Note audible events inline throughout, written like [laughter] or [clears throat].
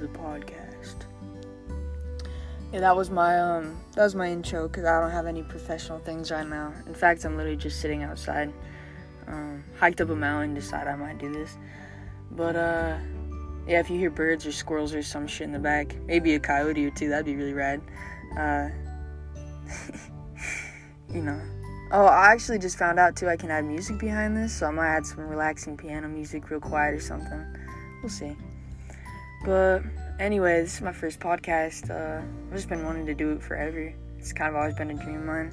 the podcast. Yeah, that was my um that was my intro because I don't have any professional things right now. In fact, I'm literally just sitting outside. Um, hiked up a mountain, decided I might do this. But uh, yeah, if you hear birds or squirrels or some shit in the back, maybe a coyote or two, that'd be really rad. Uh, [laughs] you know. Oh, I actually just found out too. I can add music behind this, so I might add some relaxing piano music, real quiet or something. We'll see. But anyway, this is my first podcast. Uh, I've just been wanting to do it forever. It's kind of always been a dream of mine.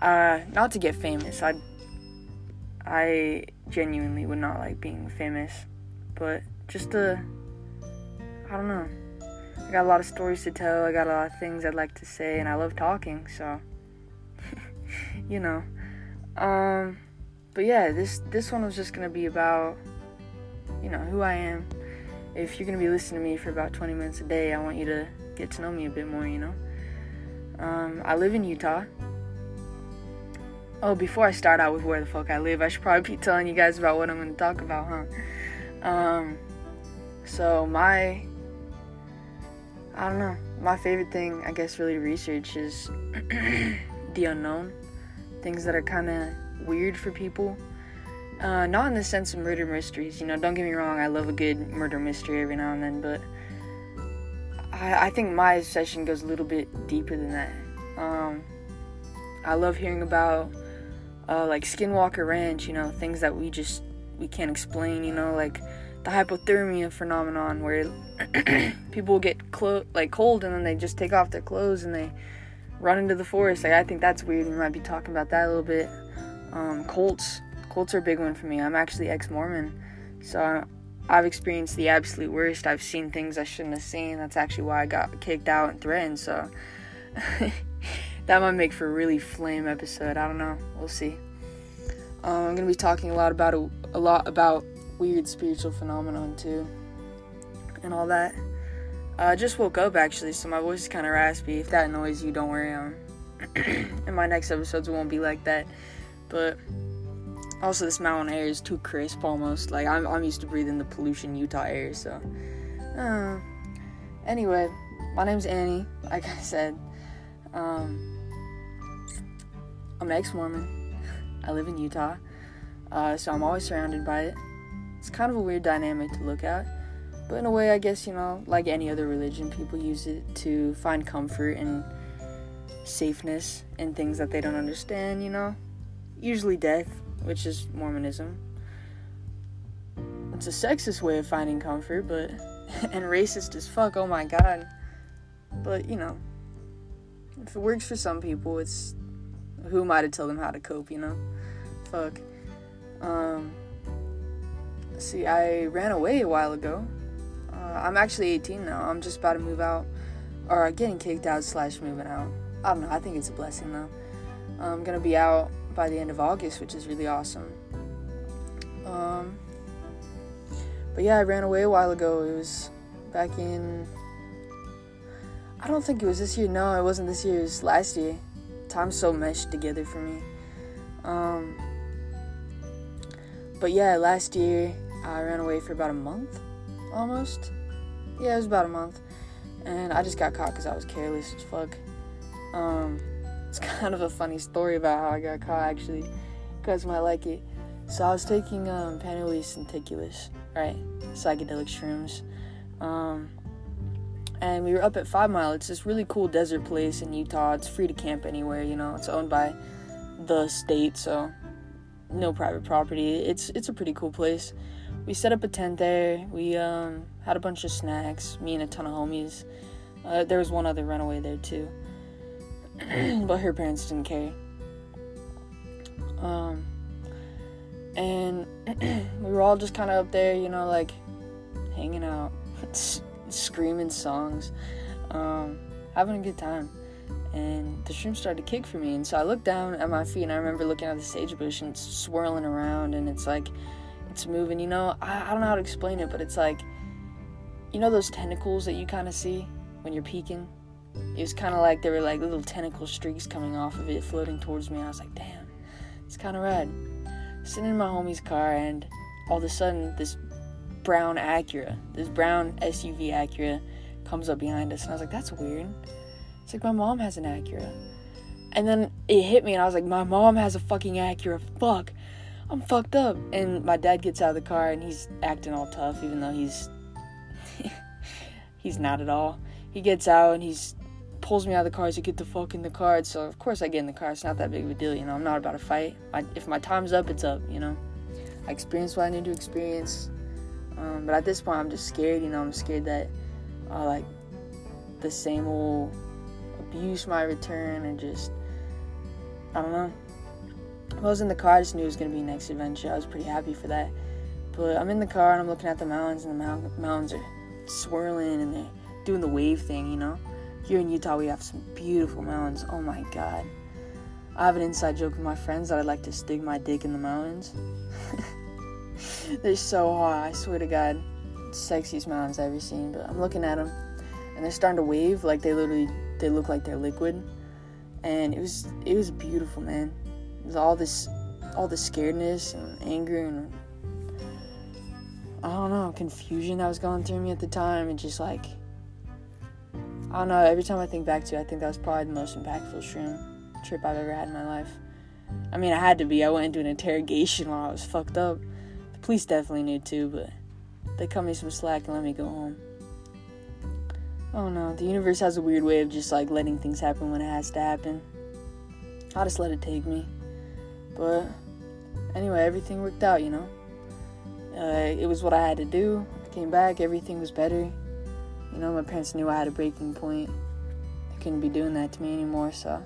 Uh, not to get famous. I, I genuinely would not like being famous, but just to, I don't know. I got a lot of stories to tell. I got a lot of things I'd like to say, and I love talking. So, [laughs] you know. Um, but yeah, this this one was just gonna be about, you know, who I am if you're gonna be listening to me for about 20 minutes a day, I want you to get to know me a bit more, you know. Um, I live in Utah. Oh, before I start out with where the fuck I live, I should probably be telling you guys about what I'm gonna talk about, huh? Um, so my, I don't know, my favorite thing, I guess, really to research is [clears throat] the unknown, things that are kind of weird for people uh, not in the sense of murder mysteries. You know, don't get me wrong. I love a good murder mystery every now and then, but I, I think my session goes a little bit deeper than that. Um, I love hearing about uh, like Skinwalker Ranch. You know, things that we just we can't explain. You know, like the hypothermia phenomenon where [clears throat] people get clo- like cold and then they just take off their clothes and they run into the forest. Like I think that's weird. We might be talking about that a little bit. Um, cults cults are a big one for me. I'm actually ex Mormon, so I've experienced the absolute worst. I've seen things I shouldn't have seen. That's actually why I got kicked out and threatened. So [laughs] that might make for a really flame episode. I don't know. We'll see. Um, I'm gonna be talking a lot about a, a lot about weird spiritual phenomenon too, and all that. I uh, just woke up actually, so my voice is kind of raspy. If that annoys you, don't worry. Um, [clears throat] in my next episodes, won't be like that. But also, this mountain air is too crisp almost. Like, I'm, I'm used to breathing the pollution Utah air, so. Uh, anyway, my name's Annie, like I said. Um, I'm an ex Mormon. I live in Utah, uh, so I'm always surrounded by it. It's kind of a weird dynamic to look at, but in a way, I guess, you know, like any other religion, people use it to find comfort and safeness in things that they don't understand, you know? Usually death which is Mormonism. It's a sexist way of finding comfort, but [laughs] and racist as fuck. Oh my god. But you know, if it works for some people, it's who am I to tell them how to cope? You know, fuck. Um. See, I ran away a while ago. Uh, I'm actually 18 now. I'm just about to move out, or getting kicked out slash moving out. I don't know. I think it's a blessing though. I'm gonna be out by the end of August, which is really awesome. Um, but yeah, I ran away a while ago. It was back in. I don't think it was this year. No, it wasn't this year. It was last year. Time's so meshed together for me. Um, but yeah, last year I ran away for about a month, almost. Yeah, it was about a month, and I just got caught because I was careless as fuck. Um, it's kind of a funny story about how I got caught actually. Guys might like it. So I was taking um, Panaeolus cinctulus, right? Psychedelic shrooms. Um, and we were up at Five Mile. It's this really cool desert place in Utah. It's free to camp anywhere, you know. It's owned by the state, so no private property. It's it's a pretty cool place. We set up a tent there. We um, had a bunch of snacks. Me and a ton of homies. Uh, there was one other runaway there too. [clears throat] but her parents didn't care. Um, and [clears throat] we were all just kind of up there, you know, like hanging out, [laughs] screaming songs, um, having a good time. And the shroom started to kick for me, and so I looked down at my feet, and I remember looking at the sage bush, and it's swirling around, and it's like it's moving. You know, I, I don't know how to explain it, but it's like you know those tentacles that you kind of see when you're peeking it was kind of like there were like little tentacle streaks coming off of it floating towards me. I was like, damn, it's kind of rad. Sitting in my homie's car, and all of a sudden, this brown Acura. This brown SUV Acura comes up behind us, and I was like, that's weird. It's like my mom has an Acura. And then it hit me, and I was like, my mom has a fucking Acura. Fuck. I'm fucked up. And my dad gets out of the car, and he's acting all tough, even though he's. [laughs] he's not at all. He gets out, and he's pulls me out of the car. He's like, get the fuck in the car. So, of course, I get in the car. It's not that big of a deal, you know. I'm not about to fight. I, if my time's up, it's up, you know. I experienced what I need to experience. Um, but at this point, I'm just scared, you know. I'm scared that, uh, like, the same old abuse might return and just I don't know. I was in the car, I just knew it was gonna be next adventure. I was pretty happy for that. But I'm in the car and I'm looking at the mountains, and the mountains are swirling and they're doing the wave thing, you know. Here in Utah, we have some beautiful mountains. Oh my god. I have an inside joke with my friends that I'd like to stick my dick in the mountains. [laughs] they're so hot, I swear to God. Sexiest mountains I've ever seen. But I'm looking at them, and they're starting to wave like they literally they look like they're liquid and it was it was beautiful, man. It was all this all the scaredness and anger and I don't know confusion that was going through me at the time, and just like I don't know. Every time I think back to it, I think that was probably the most impactful shroom trip I've ever had in my life. I mean, I had to be. I went into an interrogation while I was fucked up. The police definitely knew too, but they cut me some slack and let me go home. Oh no, the universe has a weird way of just like letting things happen when it has to happen. I'll just let it take me. But anyway, everything worked out, you know. Uh, it was what I had to do. I came back, everything was better. You know, my parents knew I had a breaking point. They couldn't be doing that to me anymore, so.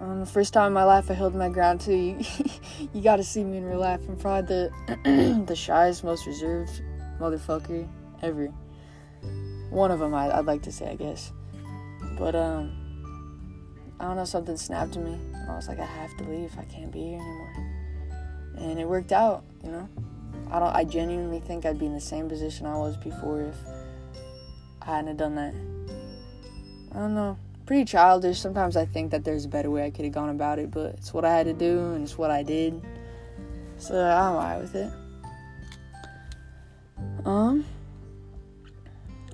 Um, the first time in my life I held my ground too. [laughs] You, you gotta see me in real life. I'm probably the [clears throat] the shyest, most reserved motherfucker ever one of them I, would like to say, I guess. But um, I don't know, something snapped in me. I was like, I have to leave. I can't be here anymore. And it worked out, you know. I don't. I genuinely think I'd be in the same position I was before if I hadn't done that. I don't know. Pretty childish. Sometimes I think that there's a better way I could have gone about it, but it's what I had to do and it's what I did. So I'm alright with it. Um.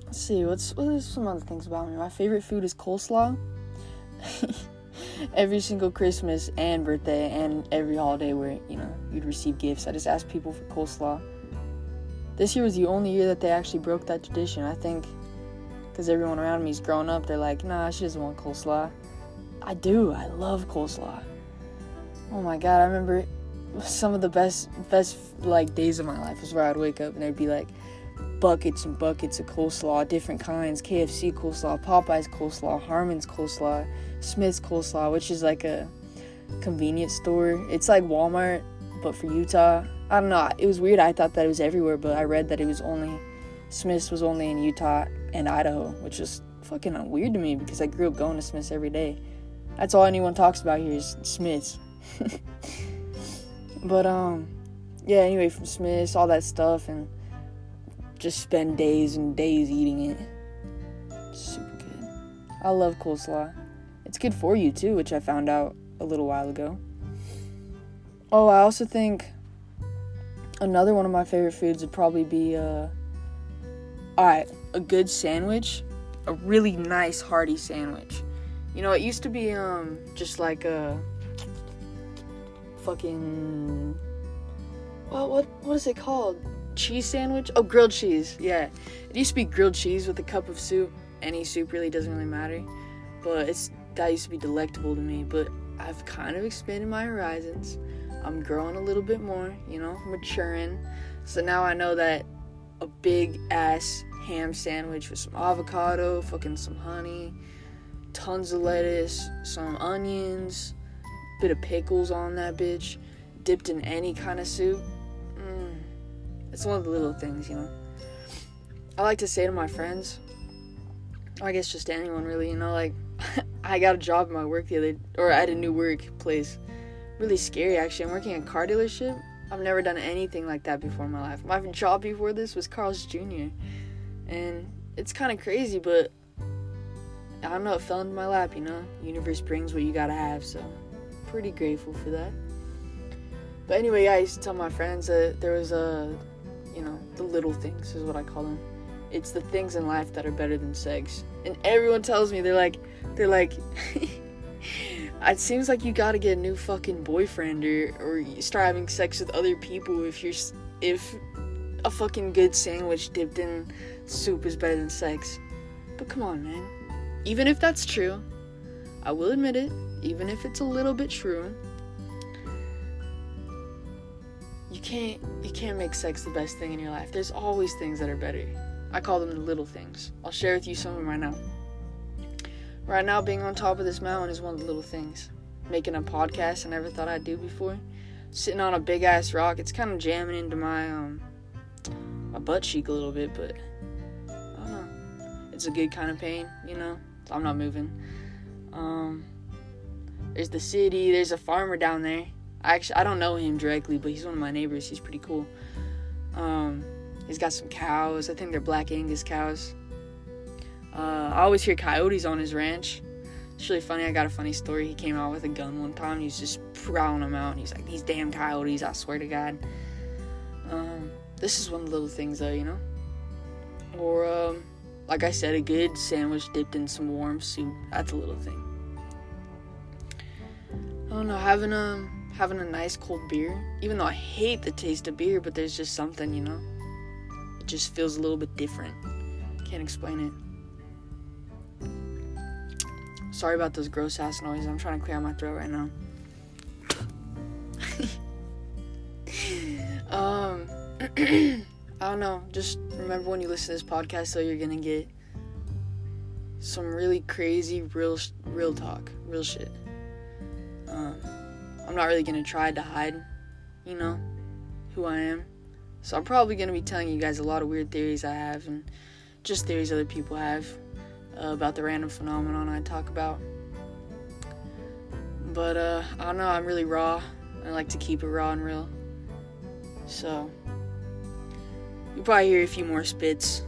Let's see, what's what are some other things about me? My favorite food is coleslaw. [laughs] every single Christmas and birthday and every holiday where, you know, you'd receive gifts, I just ask people for coleslaw. This year was the only year that they actually broke that tradition. I think because everyone around me is growing up, they're like, nah, she doesn't want coleslaw. I do. I love coleslaw. Oh my god, I remember some of the best best like days of my life was where I'd wake up and they'd be like, buckets and buckets of coleslaw, different kinds KFC coleslaw, Popeye's coleslaw, Harmon's coleslaw, Smith's coleslaw, which is like a convenience store. It's like Walmart, but for Utah. I don't know. It was weird. I thought that it was everywhere, but I read that it was only Smith's was only in Utah and Idaho, which is fucking weird to me because I grew up going to Smith's every day. That's all anyone talks about here is Smith's. [laughs] but um, yeah. Anyway, from Smith's, all that stuff, and just spend days and days eating it. Super good. I love coleslaw. It's good for you too, which I found out a little while ago. Oh, I also think another one of my favorite foods would probably be uh alright, a good sandwich. A really nice hearty sandwich. You know, it used to be um just like a fucking what what what is it called? Cheese sandwich. Oh, grilled cheese. Yeah, it used to be grilled cheese with a cup of soup. Any soup really doesn't really matter, but it's that used to be delectable to me. But I've kind of expanded my horizons. I'm growing a little bit more, you know, maturing. So now I know that a big ass ham sandwich with some avocado, fucking some honey, tons of lettuce, some onions, bit of pickles on that bitch, dipped in any kind of soup it's one of the little things, you know. I like to say to my friends, I guess just anyone really, you know, like [laughs] I got a job at my work the other, or at a new workplace. Really scary, actually. I'm working at a car dealership. I've never done anything like that before in my life. My job before this was Carl's Jr. And it's kind of crazy, but I don't know. It fell into my lap, you know. Universe brings what you gotta have, so pretty grateful for that. But anyway, I used to tell my friends that there was a you know, the little things is what I call them. It's the things in life that are better than sex. And everyone tells me they're like they're like [laughs] it seems like you got to get a new fucking boyfriend or or start having sex with other people if you're if a fucking good sandwich dipped in soup is better than sex. But come on, man. Even if that's true, I will admit it, even if it's a little bit true, can't you can't make sex the best thing in your life. There's always things that are better. I call them the little things. I'll share with you some of them right now. Right now, being on top of this mountain is one of the little things. Making a podcast I never thought I'd do before. Sitting on a big ass rock, it's kind of jamming into my um my butt cheek a little bit, but I don't know. It's a good kind of pain, you know. I'm not moving. Um, there's the city. There's a farmer down there. I actually I don't know him directly, but he's one of my neighbors. He's pretty cool. Um, he's got some cows. I think they're Black Angus cows. Uh, I always hear coyotes on his ranch. It's really funny. I got a funny story. He came out with a gun one time. He was just prowling them out. And he's like, "These damn coyotes! I swear to God." Um, this is one of the little things, though, you know. Or, um, like I said, a good sandwich dipped in some warm soup. That's a little thing. I don't know. Having a having a nice cold beer. Even though I hate the taste of beer, but there's just something, you know. It just feels a little bit different. Can't explain it. Sorry about those gross ass noises. I'm trying to clear out my throat right now. [laughs] um, [clears throat] I don't know. Just remember when you listen to this podcast, though, you're gonna get some really crazy, real, real talk, real shit. Um, not really gonna try to hide, you know, who I am. So I'm probably gonna be telling you guys a lot of weird theories I have and just theories other people have uh, about the random phenomenon I talk about. But uh, I don't know, I'm really raw. I like to keep it raw and real. So, you'll probably hear a few more spits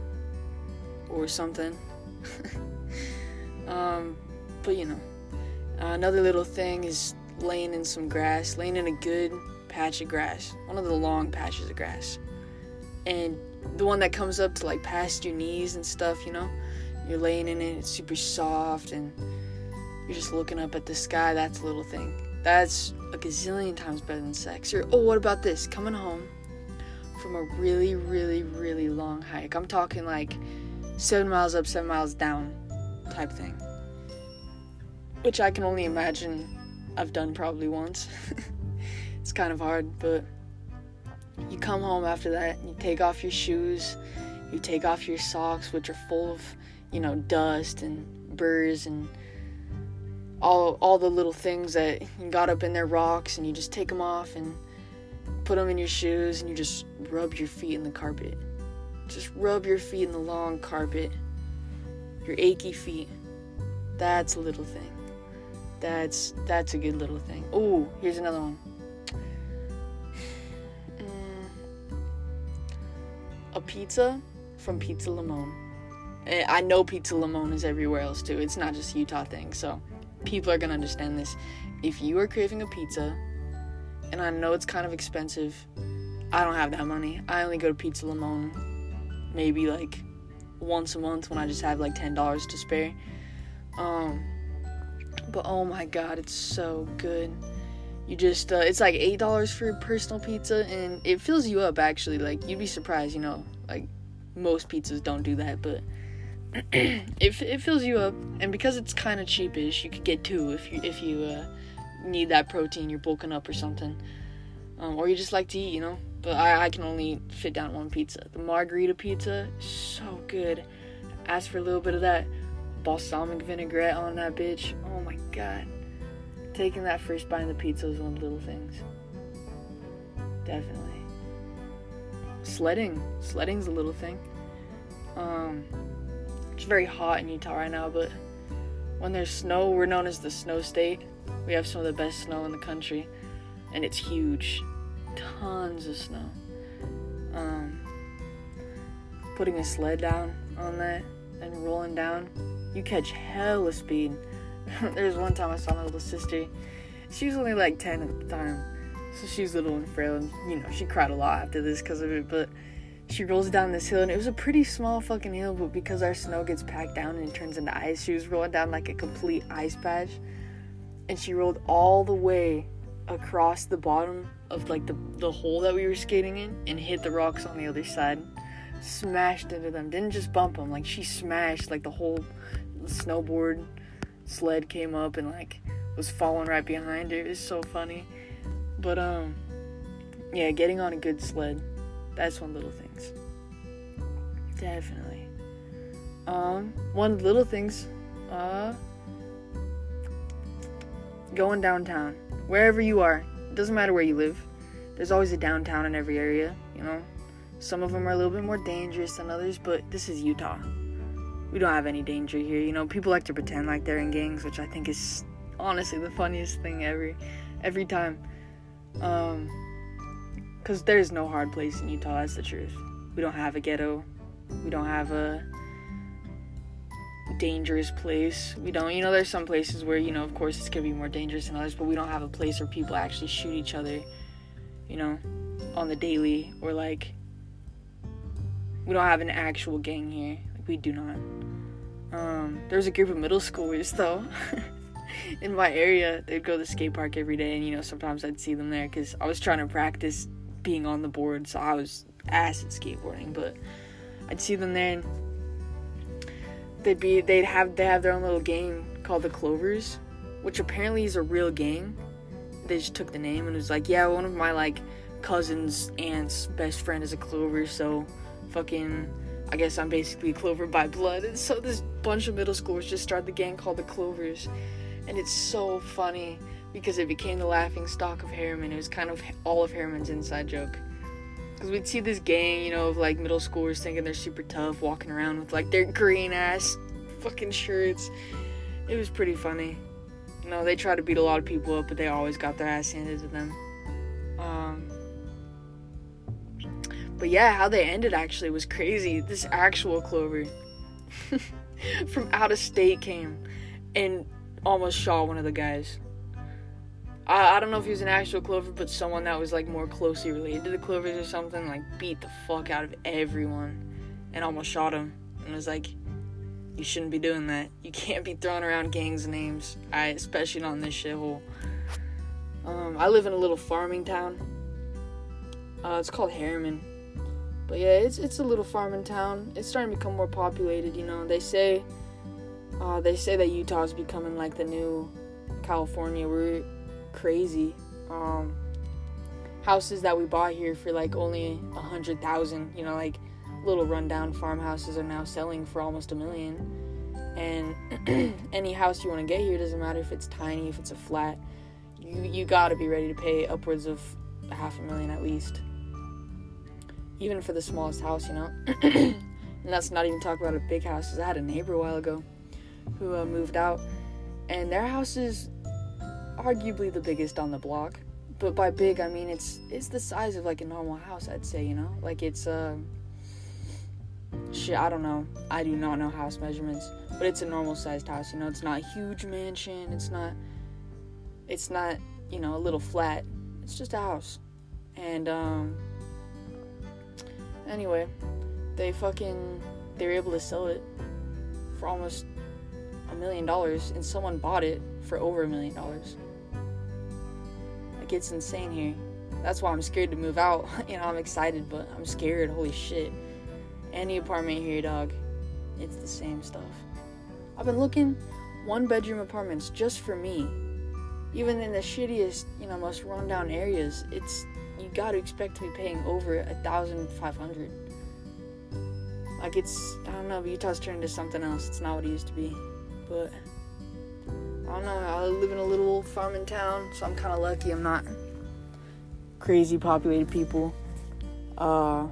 or something. [laughs] um, but you know, uh, another little thing is laying in some grass, laying in a good patch of grass, one of the long patches of grass. And the one that comes up to like past your knees and stuff, you know? You're laying in it, it's super soft, and you're just looking up at the sky. That's a little thing. That's a gazillion times better than sex. Or, oh, what about this? Coming home from a really, really, really long hike. I'm talking like seven miles up, seven miles down type thing. Which I can only imagine I've done probably once. [laughs] it's kind of hard, but you come home after that, and you take off your shoes, you take off your socks, which are full of you know, dust and burrs and all all the little things that got up in their rocks and you just take them off and put them in your shoes and you just rub your feet in the carpet. Just rub your feet in the long carpet. Your achy feet. That's a little thing. That's that's a good little thing. Oh, here's another one. Mm, a pizza from Pizza Limon. I know Pizza Limon is everywhere else too. It's not just Utah thing. So people are gonna understand this. If you are craving a pizza, and I know it's kind of expensive, I don't have that money. I only go to Pizza Limon maybe like once a month when I just have like ten dollars to spare. Um, but oh my god, it's so good. You just uh, it's like eight dollars for a personal pizza, and it fills you up. Actually, like you'd be surprised. You know, like most pizzas don't do that, but [clears throat] it, it fills you up, and because it's kind of cheapish, you could get two if you if you uh, need that protein, you're bulking up or something, um, or you just like to eat, you know. But I, I can only fit down one pizza. The margarita pizza, so good. Ask for a little bit of that balsamic vinaigrette on that bitch. Oh my god. Taking that first bite of the pizza is one of the little things. Definitely. Sledding. Sledding's a little thing. Um, it's very hot in Utah right now, but when there's snow, we're known as the snow state. We have some of the best snow in the country, and it's huge. Tons of snow. Um, putting a sled down on that and rolling down, you catch hella speed. [laughs] There's one time I saw my little sister. She was only like 10 at the time, so she's little and frail, and you know, she cried a lot after this because of it, but she rolls down this hill and it was a pretty small fucking hill but because our snow gets packed down and it turns into ice she was rolling down like a complete ice patch. And she rolled all the way across the bottom of like the, the hole that we were skating in and hit the rocks on the other side. Smashed into them. Didn't just bump them like she smashed like the whole snowboard sled came up and like was falling right behind her it was so funny but um yeah getting on a good sled that's one little things. Definitely. Um, one little things. Uh, going downtown, wherever you are. It doesn't matter where you live. There's always a downtown in every area. You know, some of them are a little bit more dangerous than others, but this is Utah. We don't have any danger here. You know, people like to pretend like they're in gangs, which I think is honestly the funniest thing every every time. Um, because there's no hard place in Utah, that's the truth. We don't have a ghetto. We don't have a dangerous place. We don't, you know, there's some places where, you know, of course it's gonna be more dangerous than others, but we don't have a place where people actually shoot each other, you know, on the daily or like we don't have an actual gang here. We do not. Um, there's a group of middle schoolers though. [laughs] in my area, they'd go to the skate park every day, and you know sometimes I'd see them there because I was trying to practice being on the board, so I was ass at skateboarding. But I'd see them there, and they'd be they'd have they have their own little gang called the Clovers, which apparently is a real gang. They just took the name and it was like, yeah, one of my like cousins' aunt's best friend is a Clover, so fucking. I guess I'm basically Clover by blood. And so this bunch of middle schoolers just started the gang called the Clovers. And it's so funny because it became the laughing stock of Herriman. It was kind of all of Herriman's inside joke. Because we'd see this gang, you know, of like middle schoolers thinking they're super tough, walking around with like their green ass fucking shirts. It was pretty funny. You know, they tried to beat a lot of people up, but they always got their ass handed to them. But yeah, how they ended actually was crazy. This actual Clover [laughs] from out of state came and almost shot one of the guys. I, I don't know if he was an actual Clover, but someone that was like more closely related to the Clovers or something, like beat the fuck out of everyone and almost shot him. And was like, you shouldn't be doing that. You can't be throwing around gangs' names. I especially not in this shithole. Um, I live in a little farming town. Uh, it's called Herriman. But yeah, it's it's a little farming town. It's starting to become more populated. You know, they say uh, they say that Utah is becoming like the new California, We're crazy. Um, houses that we bought here for like only a hundred thousand, you know, like little rundown farmhouses are now selling for almost a million. And [clears throat] any house you want to get here doesn't matter if it's tiny, if it's a flat, you you gotta be ready to pay upwards of half a million at least. Even for the smallest house, you know. [clears throat] and that's not even talking about a big house. Cause I had a neighbor a while ago who uh, moved out, and their house is arguably the biggest on the block. But by big, I mean it's it's the size of like a normal house. I'd say, you know, like it's uh, shit. I don't know. I do not know house measurements, but it's a normal sized house. You know, it's not a huge mansion. It's not. It's not you know a little flat. It's just a house, and um. Anyway, they fucking they were able to sell it for almost a million dollars, and someone bought it for over a million dollars Like it's insane here. That's why I'm scared to move out. [laughs] you know, I'm excited, but I'm scared. Holy shit. Any apartment here, dog, it's the same stuff. I've been looking one bedroom apartments just for me. Even in the shittiest, you know, most rundown areas, it's you got to expect to be paying over a thousand five hundred. Like it's, I don't know, Utah's turned into something else. It's not what it used to be, but I don't know. I live in a little farming town, so I'm kind of lucky. I'm not crazy populated people. Uh,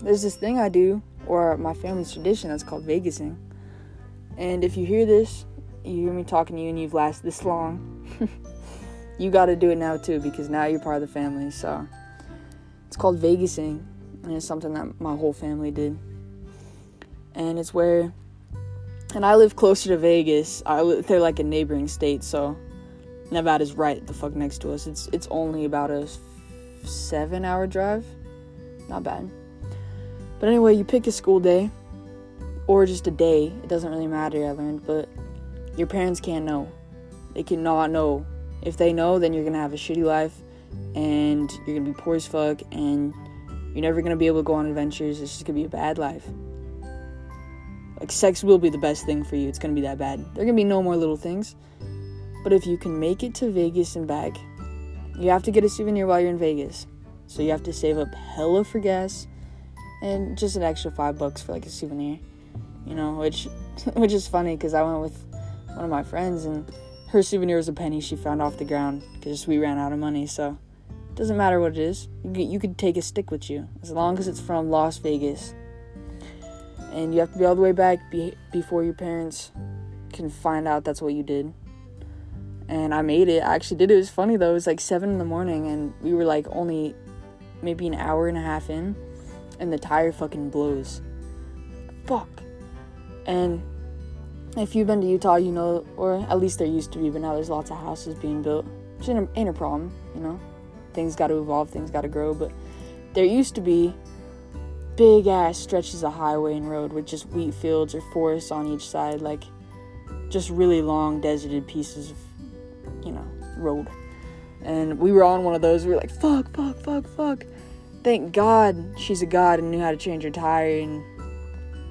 there's this thing I do, or my family's tradition, that's called Vegasing. And if you hear this, you hear me talking to you, and you've lasted this long, you got to do it now too, because now you're part of the family. So it's called Vegasing, and it's something that my whole family did. And it's where and I live closer to Vegas. I live, they're like a neighboring state, so Nevada's right the fuck next to us. It's it's only about a seven hour drive. Not bad. But anyway, you pick a school day or just a day. It doesn't really matter, I learned, but your parents can't know. They cannot know. If they know, then you're gonna have a shitty life and you're gonna be poor as fuck and you're never gonna be able to go on adventures. It's just gonna be a bad life. Like, sex will be the best thing for you. It's gonna be that bad. There are gonna be no more little things. But if you can make it to Vegas and back, you have to get a souvenir while you're in Vegas. So you have to save up hella for gas and just an extra five bucks for like a souvenir. You know, which [laughs] which is funny because I went with one of my friends and her souvenir was a penny she found off the ground because we ran out of money. So it doesn't matter what it is. You could, you could take a stick with you as long as it's from Las Vegas. And you have to be all the way back be, before your parents can find out that's what you did. And I made it. I actually did it. It was funny though. It was like seven in the morning, and we were like only maybe an hour and a half in, and the tire fucking blows. Fuck. And if you've been to Utah, you know, or at least there used to be, but now there's lots of houses being built, which ain't a, ain't a problem, you know. Things got to evolve, things got to grow, but there used to be big ass stretches of highway and road with just wheat fields or forests on each side, like just really long deserted pieces of, you know, road. And we were on one of those. We were like, fuck, fuck, fuck, fuck. Thank God she's a god and knew how to change her tire and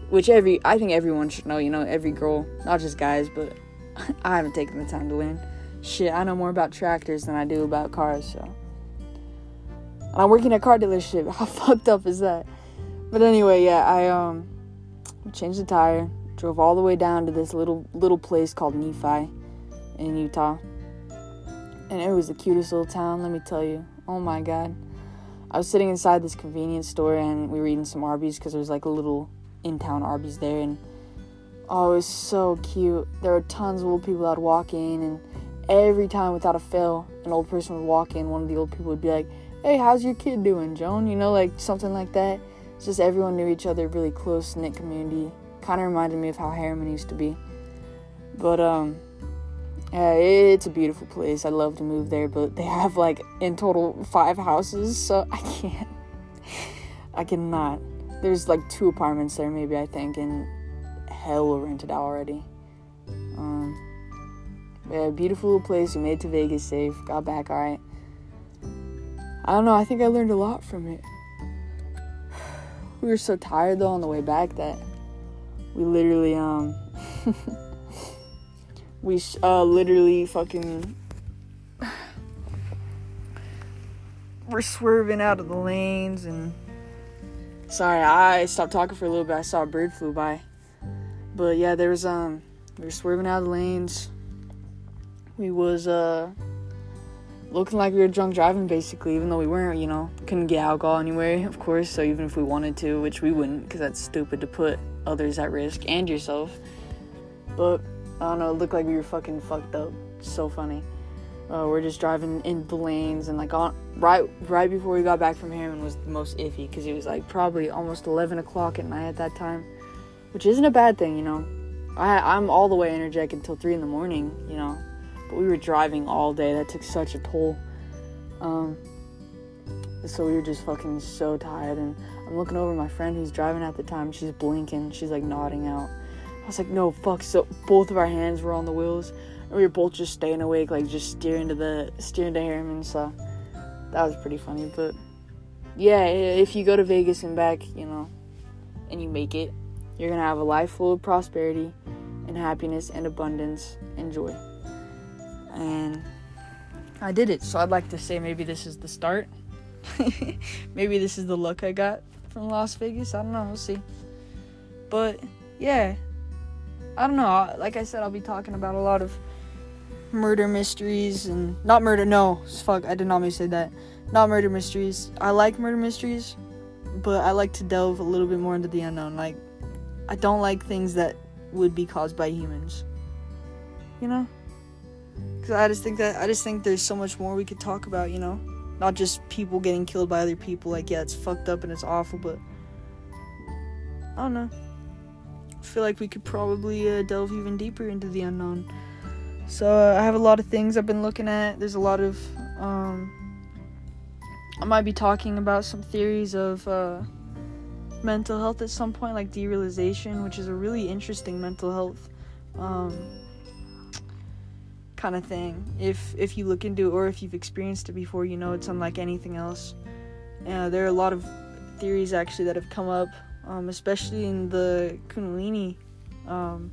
which every I think everyone should know, you know, every girl, not just guys, but [laughs] I haven't taken the time to learn. Shit, I know more about tractors than I do about cars, so. And I'm working at a car dealership. [laughs] How fucked up is that? But anyway, yeah, I um changed the tire, drove all the way down to this little little place called Nephi in Utah. And it was the cutest little town, let me tell you. Oh my god. I was sitting inside this convenience store and we were eating some Arby's because there was like a little in town Arby's there and oh it was so cute. There were tons of old people that would walk in and every time without a fail an old person would walk in, one of the old people would be like, Hey, how's your kid doing, Joan? You know, like something like that. It's just everyone knew each other, really close knit community. Kinda reminded me of how Herriman used to be. But um yeah, it's a beautiful place. I'd love to move there, but they have like in total five houses, so I can't. [laughs] I cannot. There's like two apartments there, maybe I think, and hell rented out already. Um, yeah, beautiful place. We made to Vegas safe. Got back alright. I don't know. I think I learned a lot from it. [sighs] We were so tired though on the way back that we literally um. [laughs] we uh literally fucking [sighs] we're swerving out of the lanes and sorry i stopped talking for a little bit. I saw a bird flew by. But yeah there was um we were swerving out of the lanes. We was uh looking like we were drunk driving basically even though we weren't you know. Couldn't get alcohol anywhere of course so even if we wanted to which we wouldn't because that's stupid to put others at risk and yourself. But I don't know, it looked like we were fucking fucked up. So funny. Uh, we're just driving in the lanes and like on right right before we got back from Herriman was the most iffy because it was like probably almost 11 o'clock at night at that time, which isn't a bad thing, you know. I I'm all the way energetic until three in the morning, you know, but we were driving all day. That took such a toll. Um, so we were just fucking so tired, and I'm looking over my friend who's driving at the time. She's blinking. She's like nodding out. I was like, no, fuck. So both of our hands were on the wheels, we were both just staying awake, like just steering to the steering to Herriman. So that was pretty funny. But yeah, if you go to Vegas and back, you know, and you make it, you're gonna have a life full of prosperity and happiness and abundance and joy. And I did it. So I'd like to say maybe this is the start. [laughs] maybe this is the luck I got from Las Vegas. I don't know. We'll see. But yeah, I don't know. Like I said, I'll be talking about a lot of murder mysteries and not murder. No, fuck. I did not mean to say that. Not murder mysteries. I like murder mysteries, but I like to delve a little bit more into the unknown. Like, I don't like things that would be caused by humans. You know? Because I just think that I just think there's so much more we could talk about. You know, not just people getting killed by other people. Like, yeah, it's fucked up and it's awful, but I don't know I feel like we could probably uh, delve even deeper into the unknown. So I have a lot of things I've been looking at. There's a lot of um, I might be talking about some theories of uh, mental health at some point, like derealization, which is a really interesting mental health um, kind of thing. If if you look into it or if you've experienced it before, you know it's unlike anything else. Uh, there are a lot of theories actually that have come up, um, especially in the Kundalini um,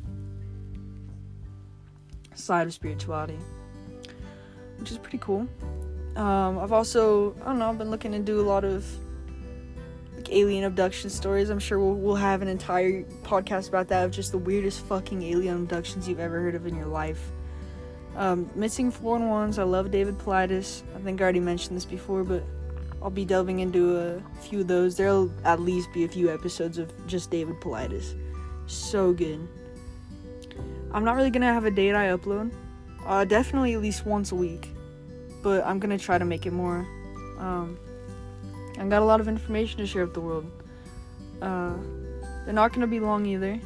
side of spirituality, which is pretty cool. Um, I've also, I don't know, I've been looking to do a lot of like alien abduction stories. I'm sure we'll, we'll have an entire podcast about that of just the weirdest fucking alien abductions you've ever heard of in your life. Um, missing 411s, I love David Paulides. I think I already mentioned this before, but I'll be delving into a few of those. There'll at least be a few episodes of just David Paulides. So good. I'm not really gonna have a date I upload. Uh, definitely at least once a week but I'm gonna try to make it more. Um, I got a lot of information to share with the world. Uh, they're not gonna be long either.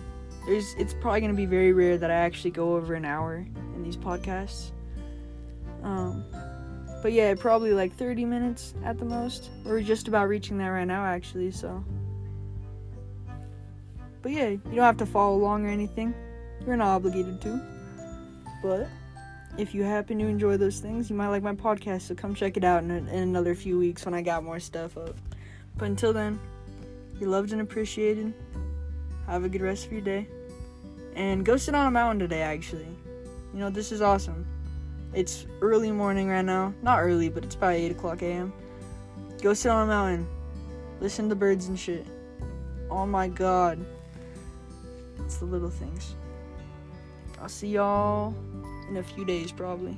There's, it's probably gonna be very rare that I actually go over an hour in these podcasts. Um, but yeah, probably like 30 minutes at the most. We're just about reaching that right now, actually. So, but yeah, you don't have to follow along or anything. You're not obligated to, but if you happen to enjoy those things, you might like my podcast. So come check it out in, in another few weeks when I got more stuff up. But until then, you're loved and appreciated. Have a good rest of your day. And go sit on a mountain today, actually. You know, this is awesome. It's early morning right now. Not early, but it's about 8 o'clock a.m. Go sit on a mountain. Listen to birds and shit. Oh my god. It's the little things. I'll see y'all in a few days, probably.